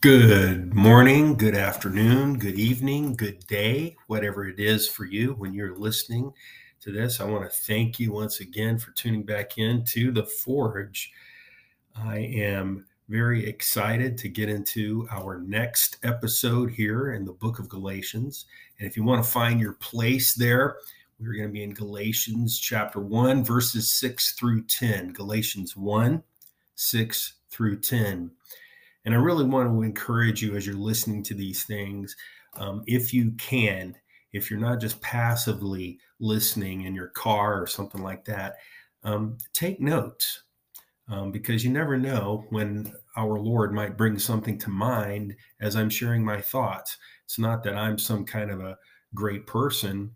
Good morning, good afternoon, good evening, good day, whatever it is for you when you're listening to this. I want to thank you once again for tuning back in to The Forge. I am very excited to get into our next episode here in the book of Galatians. And if you want to find your place there, we're going to be in Galatians chapter 1, verses 6 through 10. Galatians 1, 6 through 10. And I really want to encourage you as you're listening to these things, um, if you can, if you're not just passively listening in your car or something like that, um, take notes um, because you never know when our Lord might bring something to mind as I'm sharing my thoughts. It's not that I'm some kind of a great person.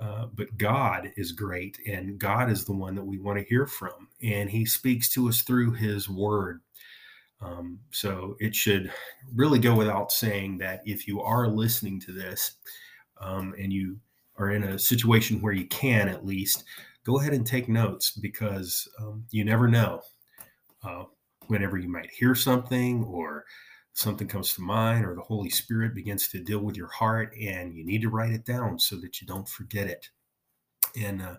Uh, but God is great, and God is the one that we want to hear from. And He speaks to us through His Word. Um, so it should really go without saying that if you are listening to this um, and you are in a situation where you can at least go ahead and take notes because um, you never know uh, whenever you might hear something or something comes to mind or the Holy Spirit begins to deal with your heart and you need to write it down so that you don't forget it. And, uh,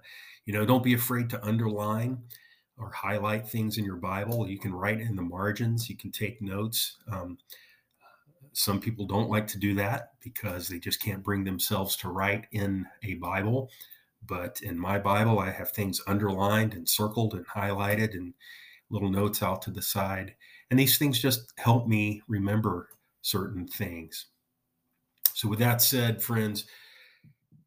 you know, don't be afraid to underline or highlight things in your Bible. You can write in the margins, you can take notes. Um, some people don't like to do that because they just can't bring themselves to write in a Bible. But in my Bible, I have things underlined and circled and highlighted and little notes out to the side. And these things just help me remember certain things. So, with that said, friends,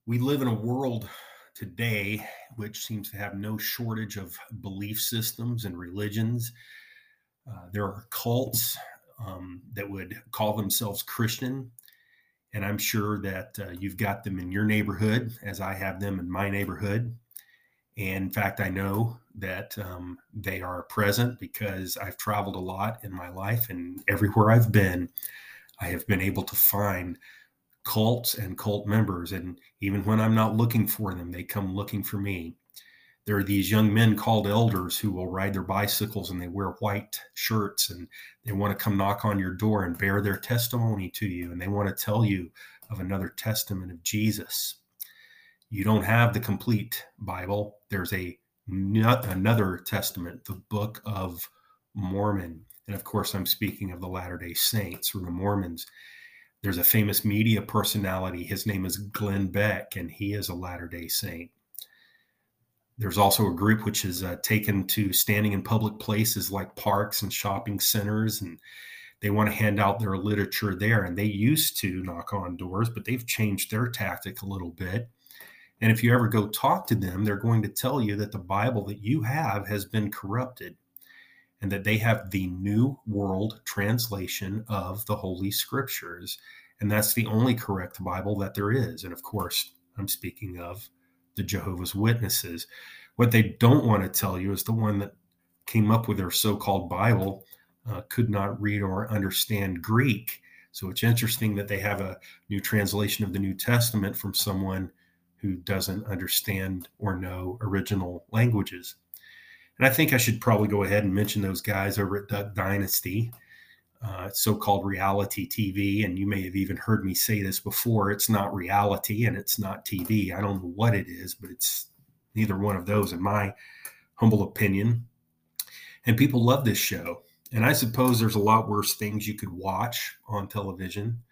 we live in a world today, which seems to have no shortage of belief systems and religions. Uh, there are cults um, that would call themselves Christian. And I'm sure that uh, you've got them in your neighborhood, as I have them in my neighborhood. And in fact, I know that um, they are present because I've traveled a lot in my life, and everywhere I've been, I have been able to find cults and cult members. And even when I'm not looking for them, they come looking for me. There are these young men called elders who will ride their bicycles and they wear white shirts and they want to come knock on your door and bear their testimony to you. And they want to tell you of another testament of Jesus. You don't have the complete Bible. There's a another testament, the Book of Mormon. And of course, I'm speaking of the Latter day Saints or the Mormons. There's a famous media personality. His name is Glenn Beck, and he is a Latter day Saint. There's also a group which is uh, taken to standing in public places like parks and shopping centers, and they want to hand out their literature there. And they used to knock on doors, but they've changed their tactic a little bit. And if you ever go talk to them, they're going to tell you that the Bible that you have has been corrupted and that they have the New World Translation of the Holy Scriptures. And that's the only correct Bible that there is. And of course, I'm speaking of the Jehovah's Witnesses. What they don't want to tell you is the one that came up with their so called Bible uh, could not read or understand Greek. So it's interesting that they have a new translation of the New Testament from someone who doesn't understand or know original languages. And I think I should probably go ahead and mention those guys over at Duck Dynasty, uh, so called reality TV. And you may have even heard me say this before it's not reality and it's not TV. I don't know what it is, but it's neither one of those, in my humble opinion. And people love this show. And I suppose there's a lot worse things you could watch on television.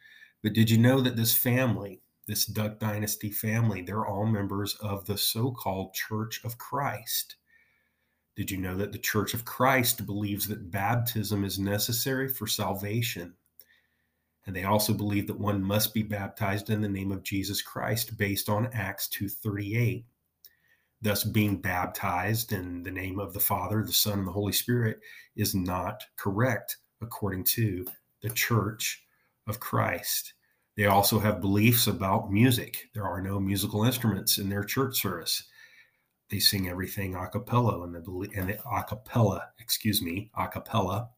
But did you know that this family, this Duck Dynasty family, they're all members of the so called Church of Christ? Did you know that the Church of Christ believes that baptism is necessary for salvation? And they also believe that one must be baptized in the name of Jesus Christ based on Acts 2:38. Thus being baptized in the name of the Father, the Son, and the Holy Spirit is not correct according to the Church of Christ. They also have beliefs about music. There are no musical instruments in their church service they sing everything a cappella and the and the a cappella, excuse me, a cappella.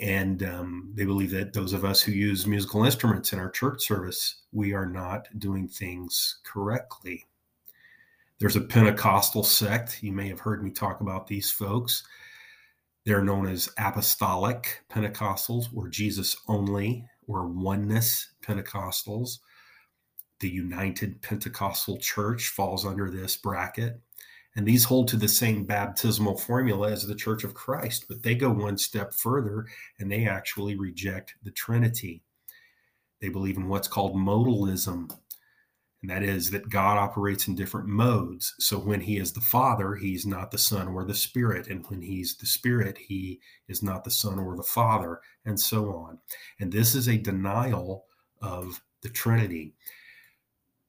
And um, they believe that those of us who use musical instruments in our church service, we are not doing things correctly. There's a Pentecostal sect. You may have heard me talk about these folks. They're known as apostolic Pentecostals or Jesus only or oneness Pentecostals. The United Pentecostal Church falls under this bracket. And these hold to the same baptismal formula as the Church of Christ, but they go one step further and they actually reject the Trinity. They believe in what's called modalism, and that is that God operates in different modes. So when he is the Father, he's not the Son or the Spirit. And when he's the Spirit, he is not the Son or the Father, and so on. And this is a denial of the Trinity.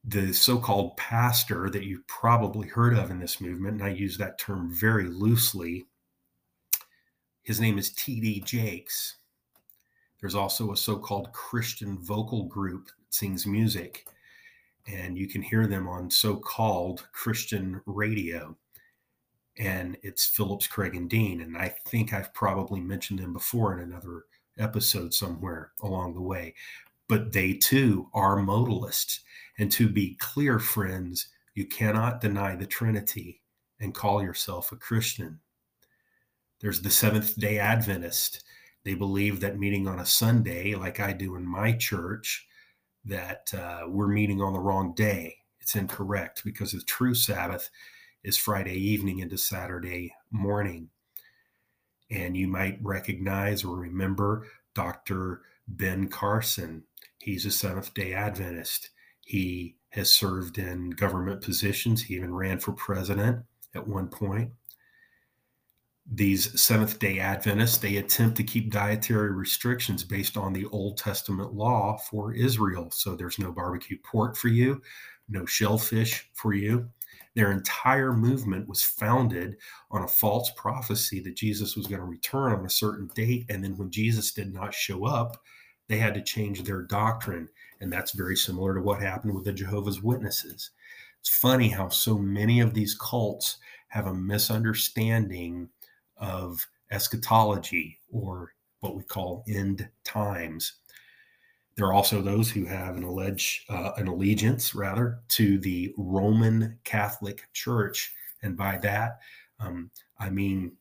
The so called pastor that you've probably heard of in this movement, and I use that term very loosely, his name is T.D. Jakes. There's also a so called Christian vocal group that sings music and you can hear them on so-called Christian radio. And it's Phillips, Craig, and Dean. And I think I've probably mentioned them before in another episode somewhere along the way. But they too are modalists. And to be clear, friends, you cannot deny the Trinity and call yourself a Christian. There's the Seventh day Adventist. They believe that meeting on a Sunday, like I do in my church, that uh, we're meeting on the wrong day. It's incorrect because the true Sabbath is Friday evening into Saturday morning. And you might recognize or remember Dr. Ben Carson. He's a Seventh day Adventist. He has served in government positions. He even ran for president at one point these Seventh day Adventists, they attempt to keep dietary restrictions based on the Old Testament law for Israel. So there's no barbecue pork for you, no shellfish for you. Their entire movement was founded on a false prophecy that Jesus was going to return on a certain date. And then when Jesus did not show up, they had to change their doctrine. And that's very similar to what happened with the Jehovah's Witnesses. It's funny how so many of these cults have a misunderstanding of eschatology or what we call end times. There are also those who have an allege uh, an allegiance, rather, to the Roman Catholic Church, and by that um, I mean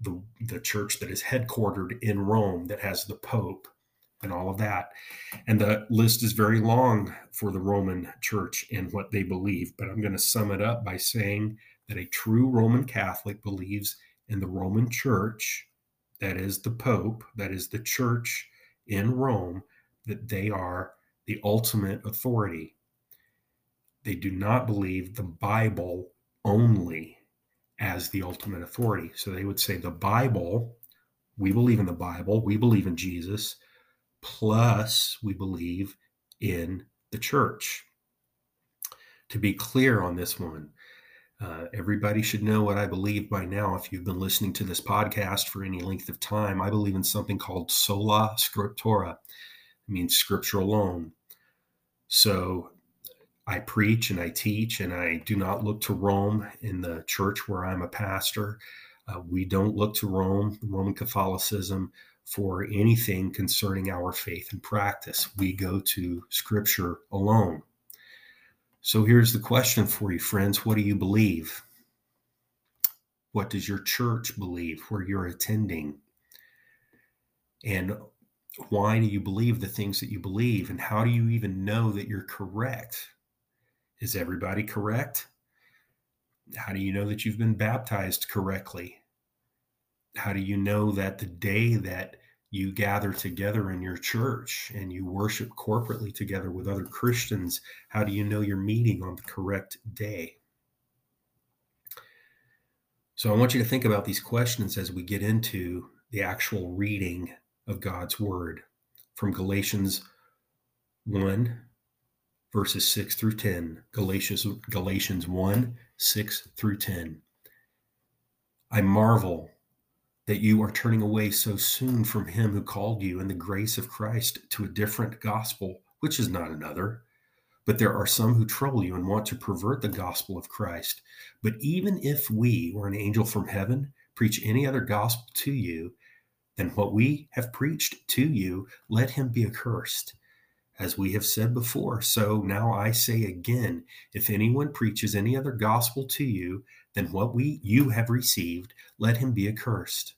the the church that is headquartered in Rome, that has the Pope and all of that. And the list is very long for the Roman Church and what they believe. But I'm going to sum it up by saying that a true Roman Catholic believes in the Roman Church, that is the Pope, that is the church in Rome, that they are the ultimate authority. They do not believe the Bible only as the ultimate authority. So they would say the Bible, we believe in the Bible, we believe in Jesus, plus we believe in the church. To be clear on this one, uh, everybody should know what I believe by now. If you've been listening to this podcast for any length of time, I believe in something called sola scriptura. It means scripture alone. So I preach and I teach, and I do not look to Rome in the church where I'm a pastor. Uh, we don't look to Rome, Roman Catholicism, for anything concerning our faith and practice. We go to scripture alone. So here's the question for you, friends What do you believe? What does your church believe where you're attending? And why do you believe the things that you believe? And how do you even know that you're correct? Is everybody correct? How do you know that you've been baptized correctly? How do you know that the day that you gather together in your church and you worship corporately together with other Christians, how do you know you're meeting on the correct day? So I want you to think about these questions as we get into the actual reading of God's word from Galatians 1 verses 6 through 10. Galatians Galatians 1 6 through 10. I marvel that you are turning away so soon from him who called you in the grace of Christ to a different gospel, which is not another. But there are some who trouble you and want to pervert the gospel of Christ. But even if we or an angel from heaven preach any other gospel to you than what we have preached to you, let him be accursed. As we have said before, so now I say again if anyone preaches any other gospel to you than what we you have received, let him be accursed.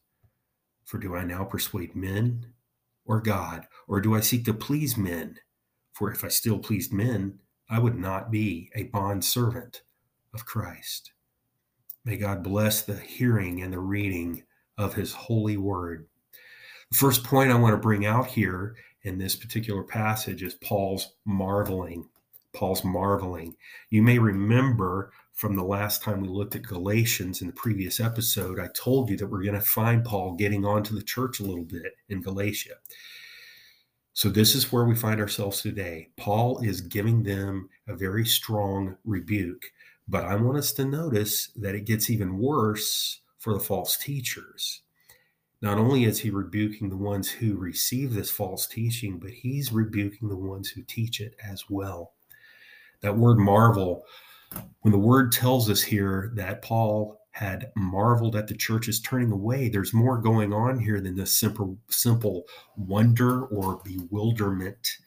For do I now persuade men or God? Or do I seek to please men? For if I still pleased men, I would not be a bond servant of Christ. May God bless the hearing and the reading of his holy word. The first point I want to bring out here in this particular passage is Paul's marveling. Paul's marveling. You may remember from the last time we looked at Galatians in the previous episode, I told you that we're going to find Paul getting onto the church a little bit in Galatia. So, this is where we find ourselves today. Paul is giving them a very strong rebuke, but I want us to notice that it gets even worse for the false teachers. Not only is he rebuking the ones who receive this false teaching, but he's rebuking the ones who teach it as well. That word marvel, when the word tells us here that Paul had marveled at the church's turning away, there's more going on here than the simple, simple wonder or bewilderment.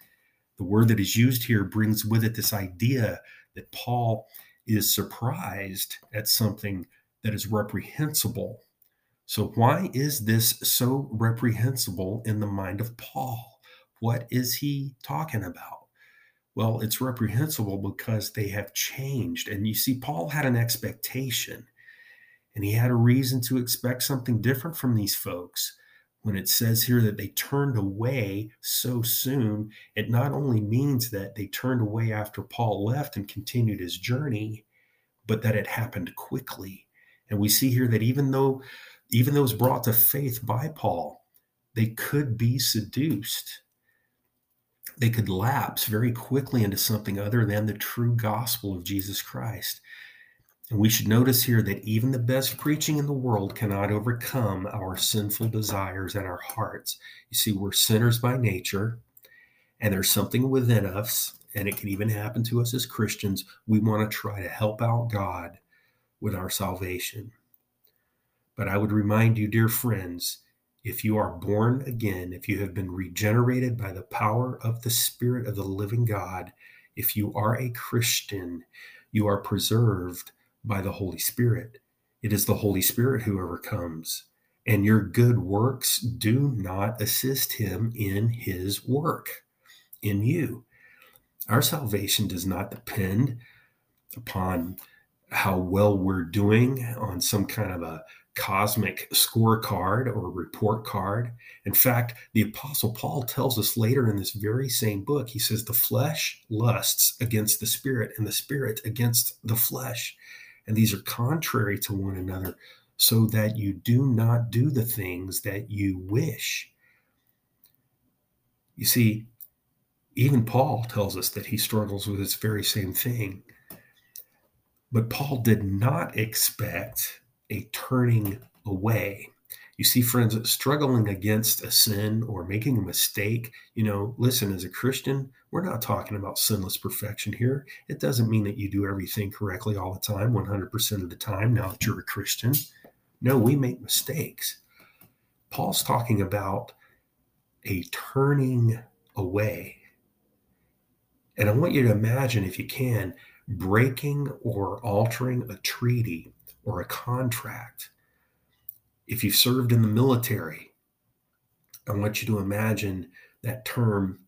The word that is used here brings with it this idea that Paul is surprised at something that is reprehensible. So, why is this so reprehensible in the mind of Paul? What is he talking about? Well, it's reprehensible because they have changed. And you see, Paul had an expectation and he had a reason to expect something different from these folks. When it says here that they turned away so soon, it not only means that they turned away after Paul left and continued his journey, but that it happened quickly. And we see here that even though even those brought to faith by Paul, they could be seduced they could lapse very quickly into something other than the true gospel of Jesus Christ. And we should notice here that even the best preaching in the world cannot overcome our sinful desires and our hearts. You see, we're sinners by nature, and there's something within us, and it can even happen to us as Christians. We want to try to help out God with our salvation. But I would remind you, dear friends, if you are born again, if you have been regenerated by the power of the Spirit of the living God, if you are a Christian, you are preserved by the Holy Spirit. It is the Holy Spirit who overcomes, and your good works do not assist him in his work in you. Our salvation does not depend upon how well we're doing on some kind of a cosmic scorecard or report card. In fact, the Apostle Paul tells us later in this very same book, he says, The flesh lusts against the spirit, and the spirit against the flesh. And these are contrary to one another, so that you do not do the things that you wish. You see, even Paul tells us that he struggles with this very same thing. But Paul did not expect a turning away. You see, friends, struggling against a sin or making a mistake, you know, listen, as a Christian, we're not talking about sinless perfection here. It doesn't mean that you do everything correctly all the time, 100% of the time, now that you're a Christian. No, we make mistakes. Paul's talking about a turning away. And I want you to imagine, if you can, breaking or altering a treaty or a contract. If you've served in the military, I want you to imagine that term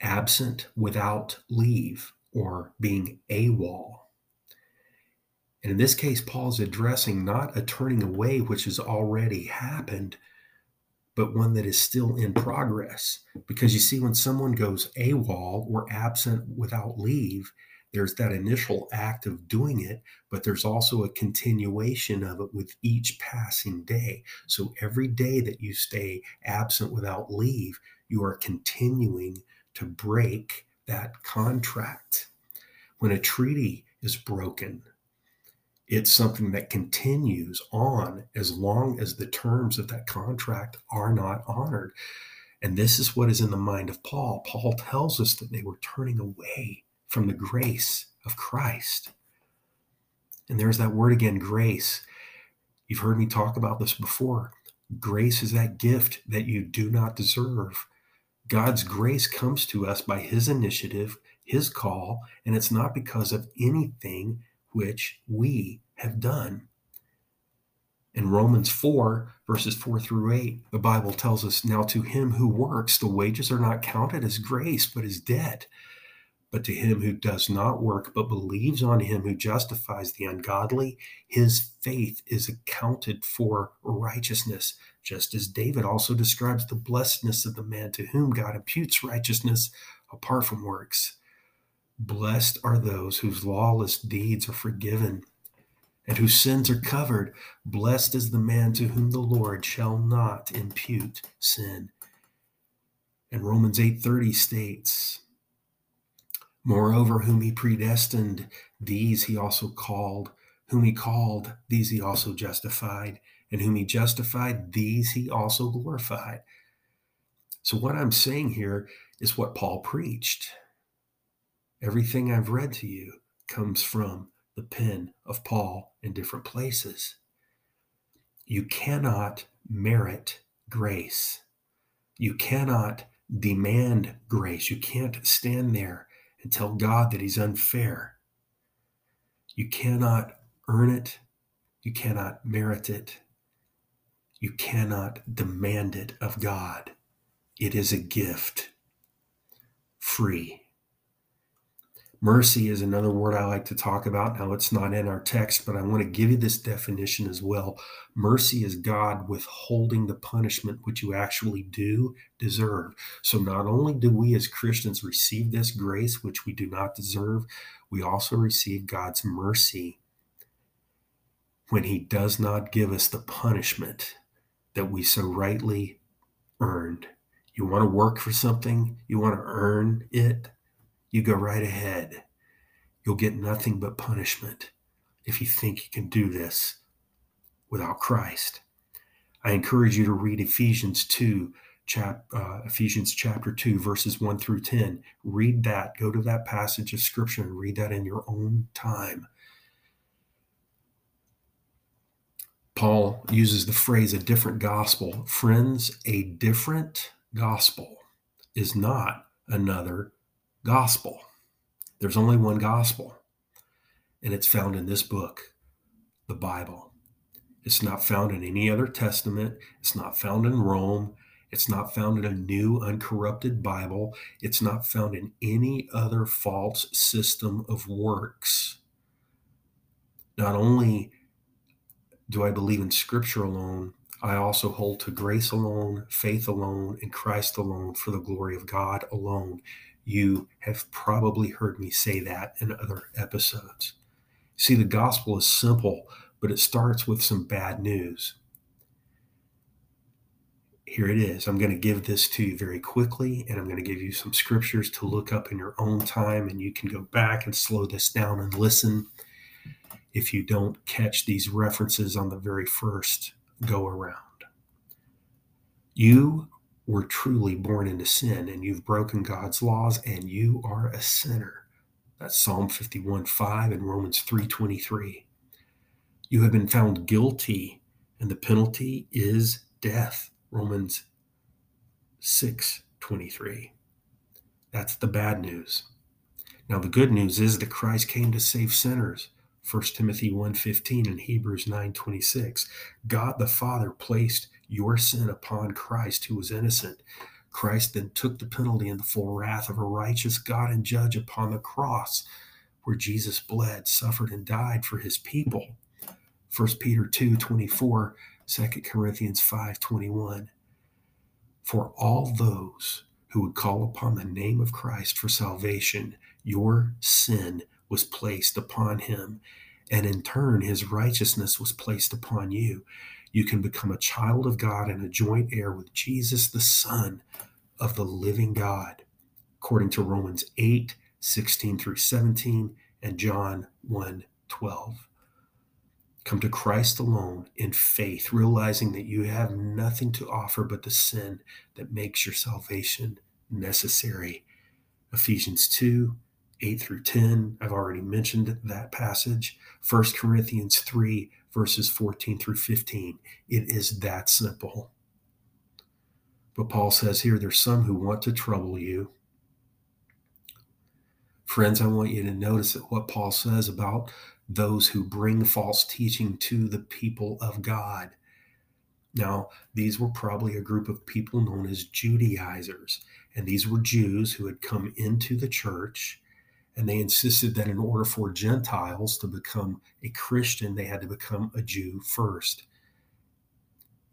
absent without leave or being AWOL. And in this case, Paul's addressing not a turning away, which has already happened, but one that is still in progress. Because you see, when someone goes AWOL or absent without leave, there's that initial act of doing it, but there's also a continuation of it with each passing day. So every day that you stay absent without leave, you are continuing to break that contract. When a treaty is broken, it's something that continues on as long as the terms of that contract are not honored. And this is what is in the mind of Paul. Paul tells us that they were turning away from the grace of Christ. And there's that word again, grace. You've heard me talk about this before. Grace is that gift that you do not deserve. God's grace comes to us by His initiative, His call, and it's not because of anything which we have done. In Romans 4, verses 4 through 8, the Bible tells us now to him who works, the wages are not counted as grace, but as debt. But to him who does not work, but believes on him who justifies the ungodly, his faith is accounted for righteousness, just as David also describes the blessedness of the man to whom God imputes righteousness apart from works. Blessed are those whose lawless deeds are forgiven and whose sins are covered. Blessed is the man to whom the Lord shall not impute sin. And Romans 8:30 states, Moreover, whom he predestined, these he also called. Whom he called, these he also justified. And whom he justified, these he also glorified. So, what I'm saying here is what Paul preached. Everything I've read to you comes from the pen of Paul in different places. You cannot merit grace. You cannot demand grace. You can't stand there and tell God that He's unfair. You cannot earn it. You cannot merit it. You cannot demand it of God. It is a gift, free. Mercy is another word I like to talk about. Now, it's not in our text, but I want to give you this definition as well. Mercy is God withholding the punishment which you actually do deserve. So, not only do we as Christians receive this grace which we do not deserve, we also receive God's mercy when He does not give us the punishment that we so rightly earned. You want to work for something, you want to earn it you go right ahead. You'll get nothing but punishment if you think you can do this without Christ. I encourage you to read Ephesians 2, chap, uh, Ephesians chapter 2, verses 1 through 10. Read that. Go to that passage of scripture and read that in your own time. Paul uses the phrase a different gospel. Friends, a different gospel is not another gospel. There's only one gospel, and it's found in this book, the Bible. It's not found in any other testament. It's not found in Rome. It's not found in a new, uncorrupted Bible. It's not found in any other false system of works. Not only do I believe in Scripture alone, I also hold to grace alone, faith alone, and Christ alone for the glory of God alone. You have probably heard me say that in other episodes. See, the gospel is simple, but it starts with some bad news. Here it is. I'm going to give this to you very quickly, and I'm going to give you some scriptures to look up in your own time, and you can go back and slow this down and listen if you don't catch these references on the very first go around. You were truly born into sin and you've broken God's laws and you are a sinner. That's Psalm 51 5 and Romans 3 23. You have been found guilty and the penalty is death. Romans 6 23. That's the bad news. Now the good news is that Christ came to save sinners. 1 Timothy 1:15 and Hebrews 9:26. God the Father placed your sin upon Christ, who was innocent. Christ then took the penalty and the full wrath of a righteous God and judge upon the cross, where Jesus bled, suffered, and died for his people. 1 Peter 2 24, 2 Corinthians 5 21. For all those who would call upon the name of Christ for salvation, your sin was placed upon him, and in turn, his righteousness was placed upon you you can become a child of God and a joint heir with Jesus, the Son of the living God, according to Romans 8 16 through 17 and John 1 12. Come to Christ alone in faith, realizing that you have nothing to offer but the sin that makes your salvation necessary. Ephesians 2 8 through 10. I've already mentioned that passage. 1 Corinthians 3 verses 14 through 15. It is that simple. But Paul says here there's some who want to trouble you. Friends, I want you to notice that what Paul says about those who bring false teaching to the people of God. Now, these were probably a group of people known as Judaizers, and these were Jews who had come into the church, and they insisted that in order for Gentiles to become a Christian, they had to become a Jew first.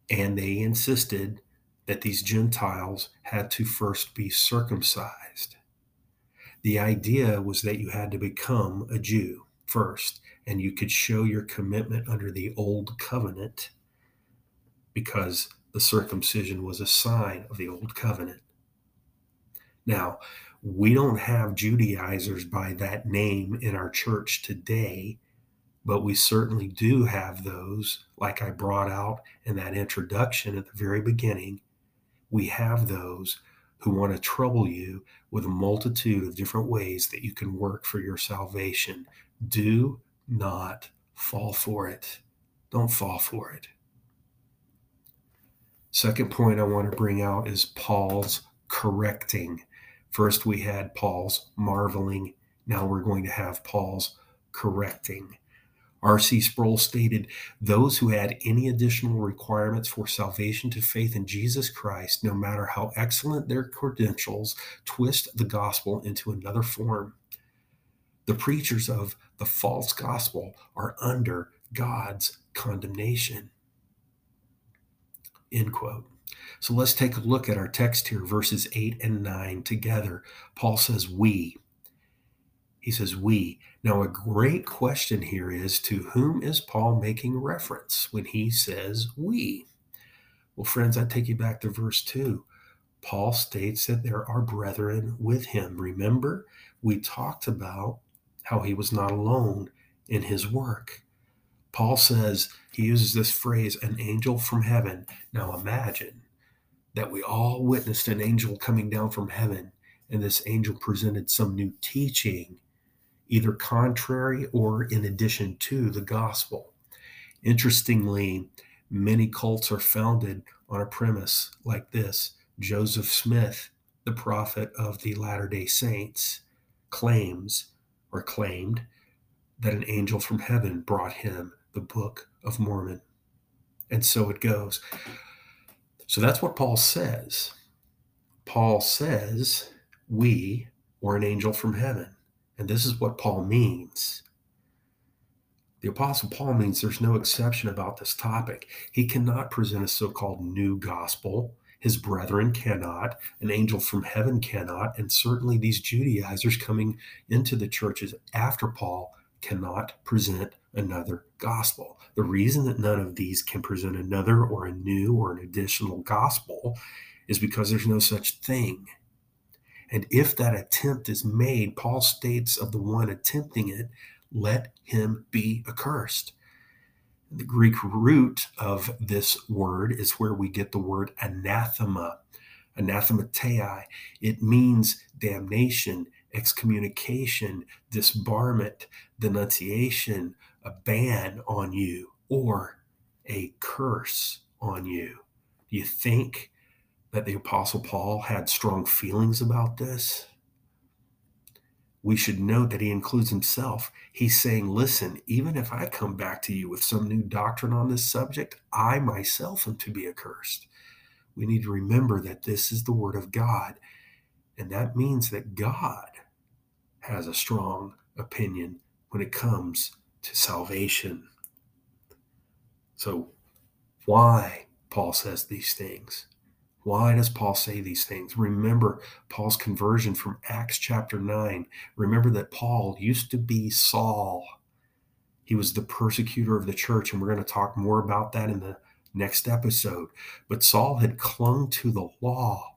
And they insisted that these Gentiles had to first be circumcised. The idea was that you had to become a Jew first, and you could show your commitment under the old covenant because the circumcision was a sign of the old covenant. Now, we don't have Judaizers by that name in our church today, but we certainly do have those, like I brought out in that introduction at the very beginning. We have those who want to trouble you with a multitude of different ways that you can work for your salvation. Do not fall for it. Don't fall for it. Second point I want to bring out is Paul's correcting. First, we had Paul's marveling. Now we're going to have Paul's correcting. R.C. Sproul stated those who had any additional requirements for salvation to faith in Jesus Christ, no matter how excellent their credentials, twist the gospel into another form. The preachers of the false gospel are under God's condemnation. End quote. So let's take a look at our text here, verses 8 and 9 together. Paul says, We. He says, We. Now, a great question here is to whom is Paul making reference when he says we? Well, friends, I take you back to verse 2. Paul states that there are brethren with him. Remember, we talked about how he was not alone in his work. Paul says, he uses this phrase, an angel from heaven. Now imagine that we all witnessed an angel coming down from heaven, and this angel presented some new teaching either contrary or in addition to the gospel. Interestingly, many cults are founded on a premise like this Joseph Smith, the prophet of the Latter day Saints, claims or claimed that an angel from heaven brought him the Book of Mormon. And so it goes. So that's what Paul says. Paul says, We or an angel from heaven. And this is what Paul means. The Apostle Paul means there's no exception about this topic. He cannot present a so called new gospel. His brethren cannot, an angel from heaven cannot, and certainly these Judaizers coming into the churches after Paul cannot present another gospel. The reason that none of these can present another or a new or an additional gospel is because there's no such thing. And if that attempt is made, Paul states of the one attempting it, let him be accursed. The Greek root of this word is where we get the word anathema, anathematei. It means damnation, excommunication, disbarment, denunciation, a ban on you, or a curse on you. Do you think that the Apostle Paul had strong feelings about this, we should note that he includes himself. He's saying, listen, even if I come back to you with some new doctrine on this subject, I myself am to be accursed. We need to remember that this is the word of God. And that means that God has a strong opinion when it comes to salvation. So, why Paul says these things? Why does Paul say these things? Remember Paul's conversion from Acts chapter 9. Remember that Paul used to be Saul. He was the persecutor of the church, and we're going to talk more about that in the next episode. But Saul had clung to the law.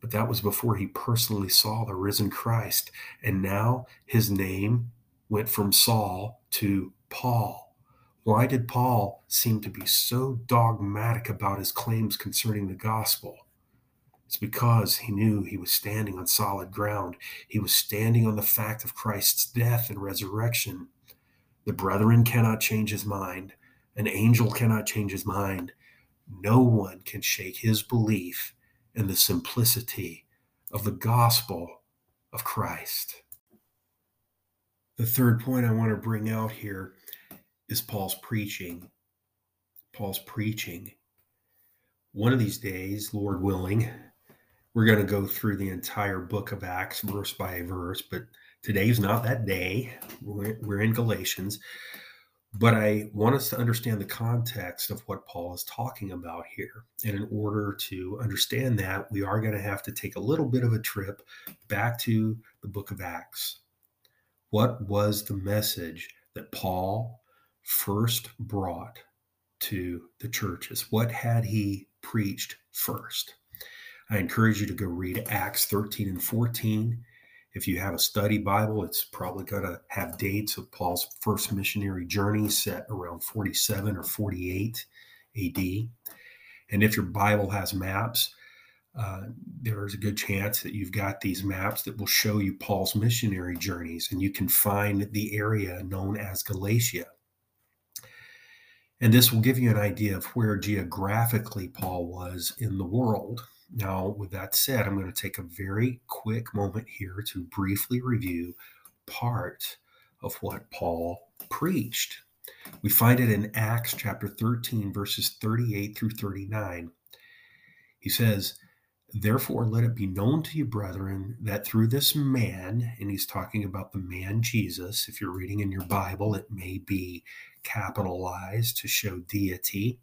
But that was before he personally saw the risen Christ. And now his name went from Saul to Paul. Why did Paul seem to be so dogmatic about his claims concerning the gospel? It's because he knew he was standing on solid ground. He was standing on the fact of Christ's death and resurrection. The brethren cannot change his mind. An angel cannot change his mind. No one can shake his belief in the simplicity of the gospel of Christ. The third point I want to bring out here is Paul's preaching. Paul's preaching. One of these days, Lord willing, we're going to go through the entire book of Acts verse by verse, but today's not that day. We're, in Galatians. But I want us to understand the context of what Paul is talking about here. And in order to understand that, we are going to have to take a little bit of a trip back to the book of Acts. What was the message that Paul first brought to the churches? What had he preached first? I encourage you to go read Acts 13 and 14 if you have a study Bible, it's probably going to have dates of Paul's first missionary journey set around 47 or 48 AD. And if your Bible has maps, uh, there's a good chance that you've got these maps that will show you Paul's missionary journeys, and you can find the area known as Galatia. And this will give you an idea of where geographically Paul was in the world. Now, with that said, I'm going to take a very quick moment here to briefly review part of what Paul preached. We find it in Acts chapter 13, verses 38 through 39. He says, Therefore, let it be known to you, brethren, that through this man, and he's talking about the man Jesus. If you're reading in your Bible, it may be capitalized to show deity.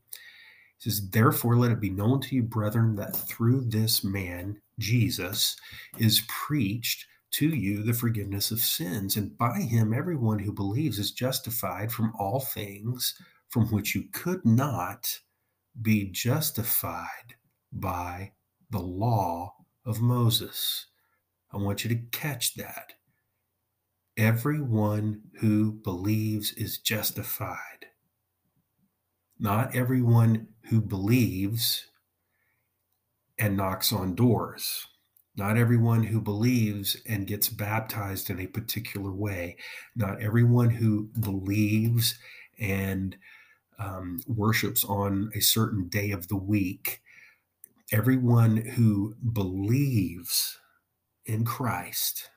He says, Therefore, let it be known to you, brethren, that through this man, Jesus, is preached to you the forgiveness of sins. And by him, everyone who believes is justified from all things from which you could not be justified by the law of Moses. I want you to catch that. Everyone who believes is justified. Not everyone who believes and knocks on doors. Not everyone who believes and gets baptized in a particular way. Not everyone who believes and um, worships on a certain day of the week. Everyone who believes in Christ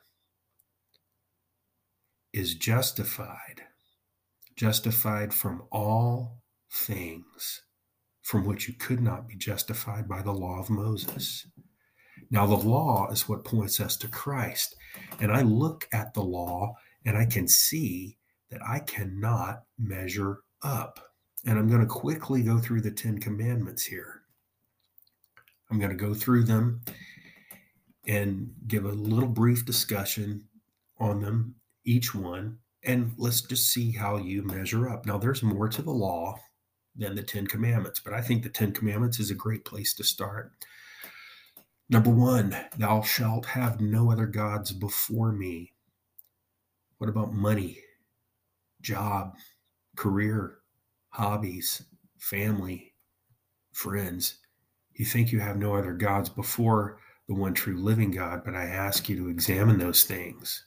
is justified, justified from all things from which you could not be justified by the law of Moses. Now, the law is what points us to Christ. And I look at the law and I can see that I cannot measure up. And I'm going to quickly go through the Ten Commandments here. I'm going to go through them and give a little brief discussion on them, each one, and let's just see how you measure up. Now, there's more to the law than the Ten Commandments. But I think the Ten Commandments is a great place to start. Number one, thou shalt have no other gods before me. What about money, job, career, hobbies, family, friends? You think you have no other gods before the one true living God, but I ask you to examine those things.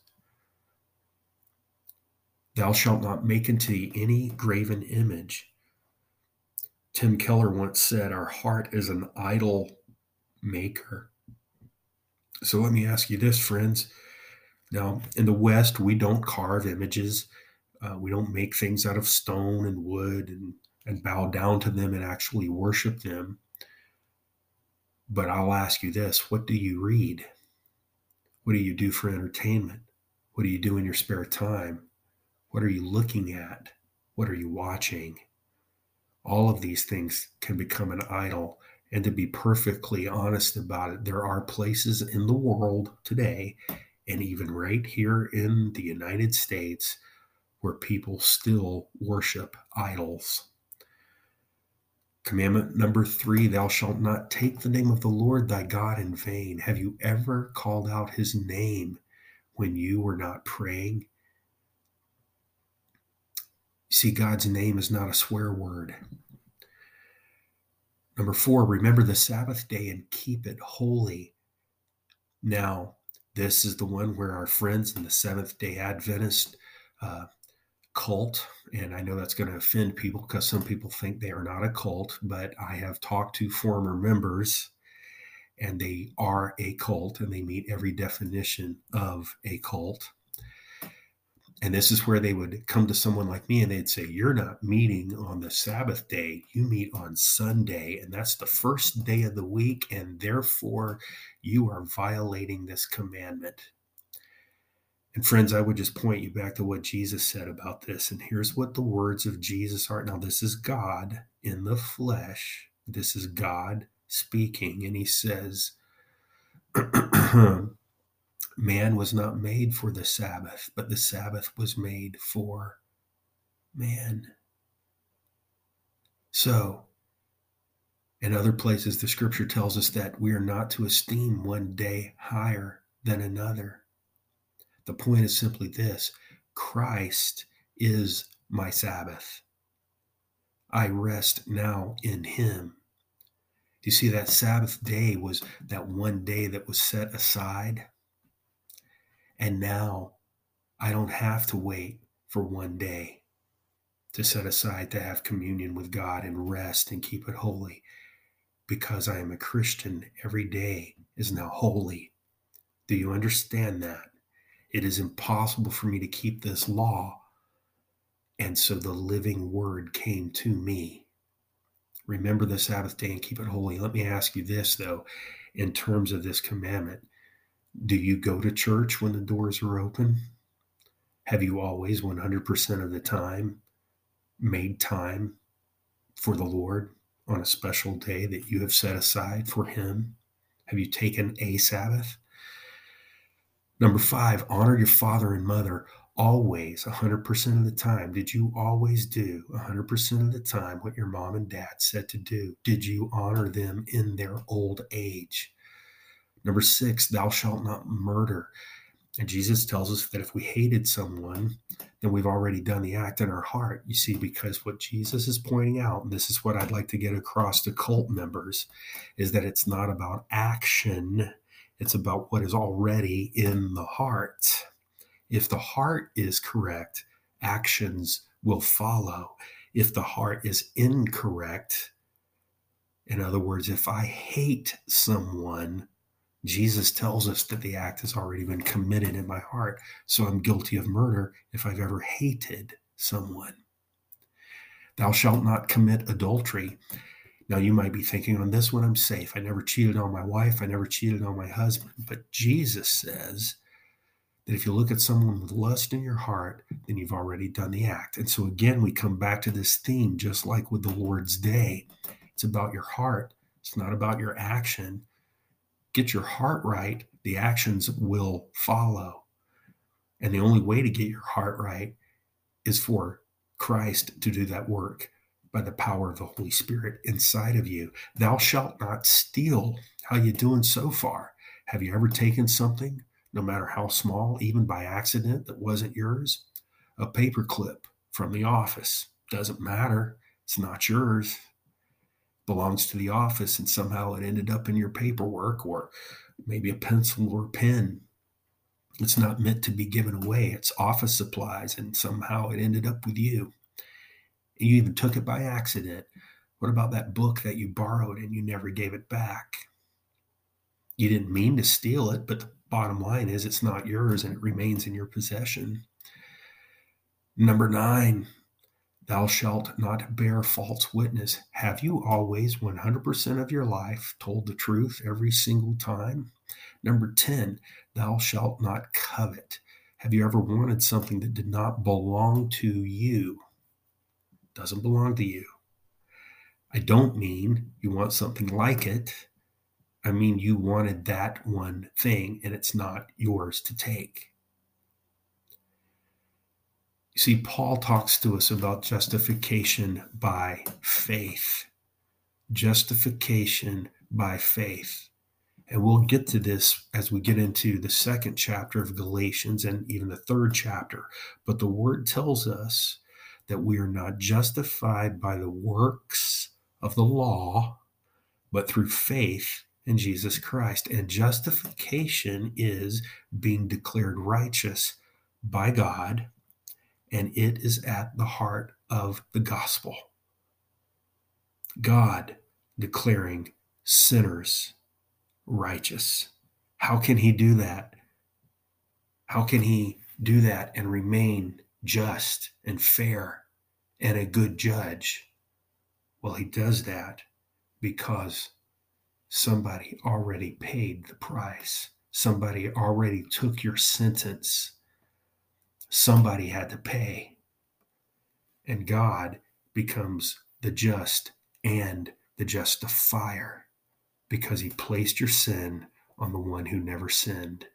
Thou shalt not make unto thee any graven image Tim Keller once said, Our heart is an idol maker. So let me ask you this, friends. Now, in the West, we don't carve images, uh, we don't make things out of stone and wood and, and bow down to them and actually worship them. But I'll ask you this what do you read? What do you do for entertainment? What do you do in your spare time? What are you looking at? What are you watching? All of these things can become an idol. And to be perfectly honest about it, there are places in the world today, and even right here in the United States, where people still worship idols. Commandment number three Thou shalt not take the name of the Lord thy God in vain. Have you ever called out his name when you were not praying? See, God's name is not a swear word. Number four, remember the Sabbath day and keep it holy. Now, this is the one where our friends in the Seventh day Adventist uh, cult, and I know that's going to offend people because some people think they are not a cult, but I have talked to former members and they are a cult and they meet every definition of a cult. And this is where they would come to someone like me and they'd say, You're not meeting on the Sabbath day, you meet on Sunday. And that's the first day of the week. And therefore, you are violating this commandment. And friends, I would just point you back to what Jesus said about this. And here's what the words of Jesus are. Now, this is God in the flesh. This is God speaking. And he says, Man was not made for the Sabbath, but the Sabbath was made for man. So, in other places, the scripture tells us that we are not to esteem one day higher than another. The point is simply this Christ is my Sabbath. I rest now in Him. Do you see that Sabbath day was that one day that was set aside? And now I don't have to wait for one day to set aside to have communion with God and rest and keep it holy. Because I am a Christian, every day is now holy. Do you understand that? It is impossible for me to keep this law. And so the living word came to me. Remember the Sabbath day and keep it holy. Let me ask you this, though, in terms of this commandment do you go to church when the doors are open? Have you always 100% of the time made time for the Lord on a special day that you have set aside for Him? Have you taken a Sabbath? Number five, honor your father and mother always 100% of the time. Did you always do 100% of the time what your mom and dad said to do? Did you honor them in their old age? Number six, thou shalt not murder. And Jesus tells us that if we hated someone, then we've already done the act in our heart. You see, because what Jesus is pointing out, and this is what I'd like to get across to cult members, is that it's not about action, it's about what is already in the heart. If the heart is correct, actions will follow. If the heart is incorrect, in other words, if I hate someone, Jesus tells us that the act has already been committed in my heart. So I'm guilty of murder if I've ever hated someone. Thou shalt not commit adultery. Now, you might be thinking, on this one, I'm safe. I never cheated on my wife. I never cheated on my husband. But Jesus says that if you look at someone with lust in your heart, then you've already done the act. And so, again, we come back to this theme, just like with the Lord's Day. It's about your heart, it's not about your action get your heart right, the actions will follow. And the only way to get your heart right is for Christ to do that work by the power of the Holy Spirit inside of you. Thou shalt not steal. How you doing so far? Have you ever taken something, no matter how small, even by accident, that wasn't yours? A paperclip from the office. Doesn't matter. It's not yours belongs to the office and somehow it ended up in your paperwork or maybe a pencil or pen. It's not meant to be given away. It's office supplies and somehow it ended up with you. And you even took it by accident. What about that book that you borrowed and you never gave it back? You didn't mean to steal it but the bottom line is it's not yours and it remains in your possession. Number 9 Thou shalt not bear false witness. Have you always 100% of your life told the truth every single time? Number 10, thou shalt not covet. Have you ever wanted something that did not belong to you? Doesn't belong to you. I don't mean you want something like it. I mean you wanted that one thing and it's not yours to take. You see, Paul talks to us about justification by faith. Justification by faith. And we'll get to this as we get into the second chapter of Galatians and even the third chapter. But the word tells us that we are not justified by the works of the law, but through faith in Jesus Christ. And justification is being declared righteous by God and it is at the heart of the gospel. God declaring sinners righteous. How can he do that? How can he do that and remain just and fair and a good judge? Well, he does that because somebody already paid the price. Somebody already took your sentence. Somebody had to pay. And God becomes the just and the justifier because he placed your sin on the one who never sinned.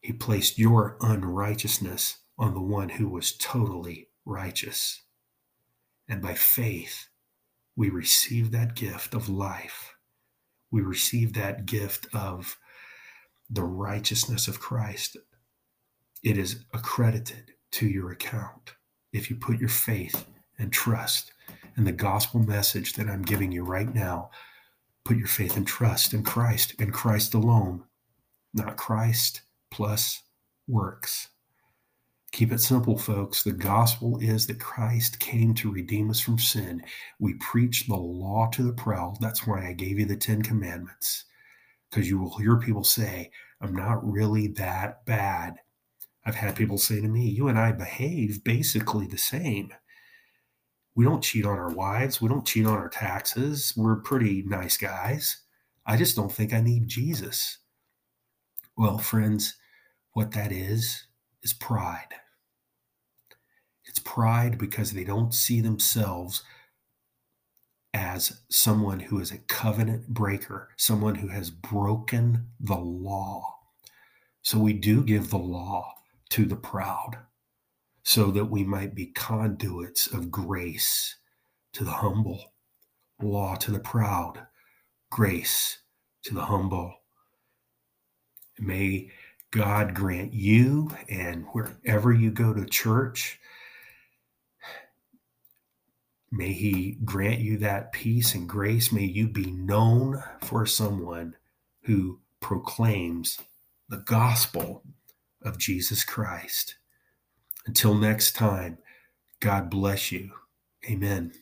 He placed your unrighteousness on the one who was totally righteous. And by faith, we receive that gift of life. We receive that gift of the righteousness of Christ. It is accredited to your account if you put your faith and trust in the gospel message that I'm giving you right now. Put your faith and trust in Christ and Christ alone, not Christ plus works. Keep it simple, folks. The gospel is that Christ came to redeem us from sin. We preach the law to the proud. That's why I gave you the Ten Commandments, because you will hear people say, I'm not really that bad. I've had people say to me, You and I behave basically the same. We don't cheat on our wives. We don't cheat on our taxes. We're pretty nice guys. I just don't think I need Jesus. Well, friends, what that is, is pride. It's pride because they don't see themselves as someone who is a covenant breaker, someone who has broken the law. So we do give the law to the proud so that we might be conduits of grace to the humble, law to the proud, grace to the humble. May God grant you and wherever you go to church, May He grant you that peace and grace. May you be known for someone who proclaims the gospel of Jesus Christ. Until next time, God bless you. Amen.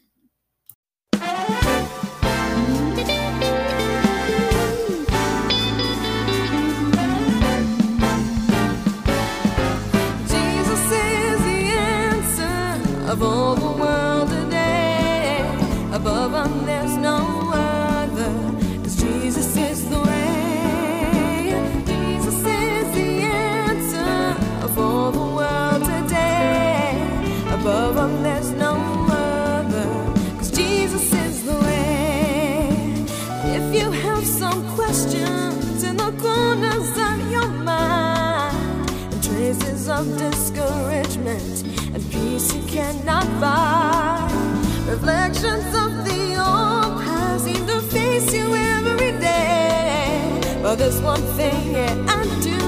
Of discouragement and peace you cannot buy. Reflections of the old past seem to face you every day. But there's one thing, yeah, I do